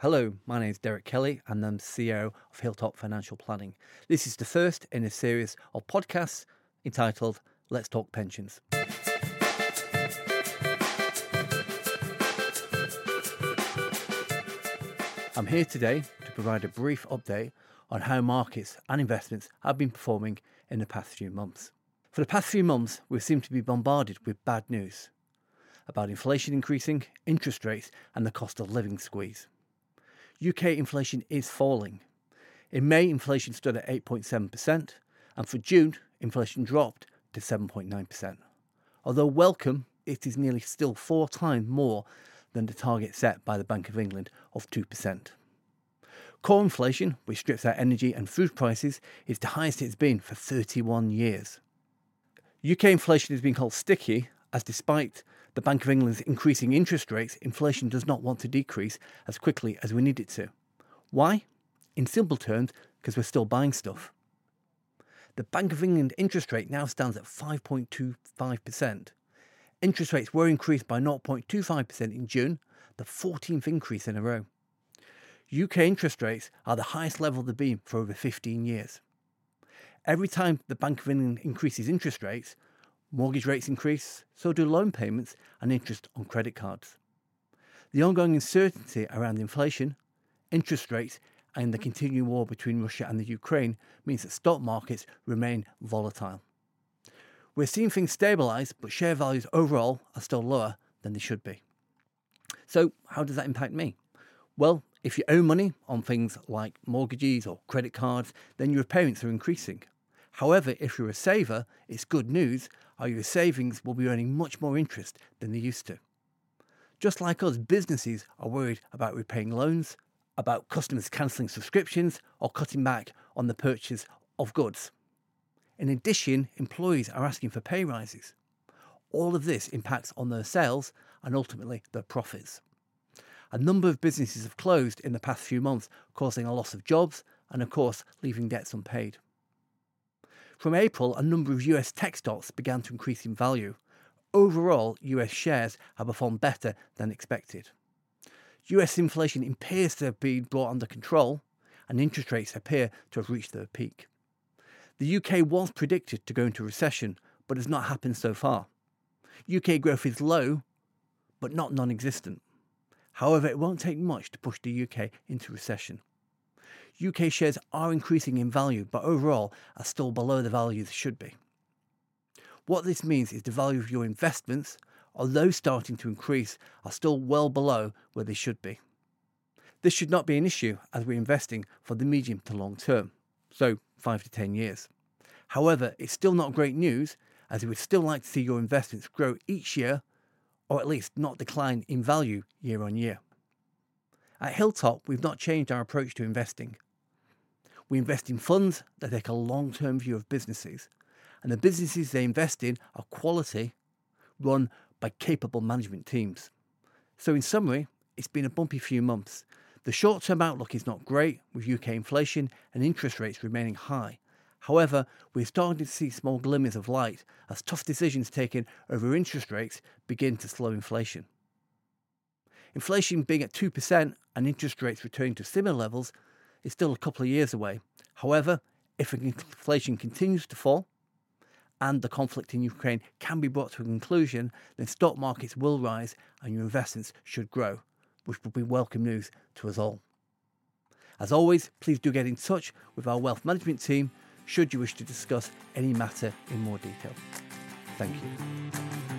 Hello, my name is Derek Kelly and I'm CEO of Hilltop Financial Planning. This is the first in a series of podcasts entitled Let's Talk Pensions. I'm here today to provide a brief update on how markets and investments have been performing in the past few months. For the past few months, we seem to be bombarded with bad news about inflation increasing, interest rates, and the cost of living squeeze. UK inflation is falling. In May, inflation stood at 8.7%, and for June, inflation dropped to 7.9%. Although welcome, it is nearly still four times more than the target set by the Bank of England of 2%. Core inflation, which strips out energy and food prices, is the highest it's been for 31 years. UK inflation has been called sticky, as despite the Bank of England's increasing interest rates, inflation does not want to decrease as quickly as we need it to. Why? In simple terms, because we're still buying stuff. The Bank of England interest rate now stands at 5.25%. Interest rates were increased by 0.25% in June, the 14th increase in a row. UK interest rates are the highest level they've been for over 15 years. Every time the Bank of England increases interest rates, mortgage rates increase, so do loan payments and interest on credit cards. The ongoing uncertainty around inflation, interest rates, and the continuing war between Russia and the Ukraine means that stock markets remain volatile. We're seeing things stabilise, but share values overall are still lower than they should be. So, how does that impact me? Well, if you owe money on things like mortgages or credit cards, then your payments are increasing. However, if you're a saver, it's good news, or your savings will be earning much more interest than they used to. Just like us, businesses are worried about repaying loans, about customers cancelling subscriptions, or cutting back on the purchase of goods. In addition, employees are asking for pay rises. All of this impacts on their sales and ultimately their profits. A number of businesses have closed in the past few months, causing a loss of jobs and, of course, leaving debts unpaid. From April, a number of US tech stocks began to increase in value. Overall, US shares have performed better than expected. US inflation appears to have been brought under control, and interest rates appear to have reached their peak. The UK was predicted to go into recession, but has not happened so far. UK growth is low, but not non existent. However, it won't take much to push the UK into recession. UK shares are increasing in value, but overall are still below the value they should be. What this means is the value of your investments, although starting to increase, are still well below where they should be. This should not be an issue as we're investing for the medium to long term, so 5 to 10 years. However, it's still not great news as we would still like to see your investments grow each year or at least not decline in value year on year. At Hilltop, we've not changed our approach to investing. We invest in funds that take a long term view of businesses, and the businesses they invest in are quality, run by capable management teams. So, in summary, it's been a bumpy few months. The short term outlook is not great, with UK inflation and interest rates remaining high. However, we're starting to see small glimmers of light as tough decisions taken over interest rates begin to slow inflation. Inflation being at 2% and interest rates returning to similar levels is still a couple of years away. However, if inflation continues to fall and the conflict in Ukraine can be brought to a conclusion, then stock markets will rise and your investments should grow, which will be welcome news to us all. As always, please do get in touch with our wealth management team should you wish to discuss any matter in more detail. Thank you.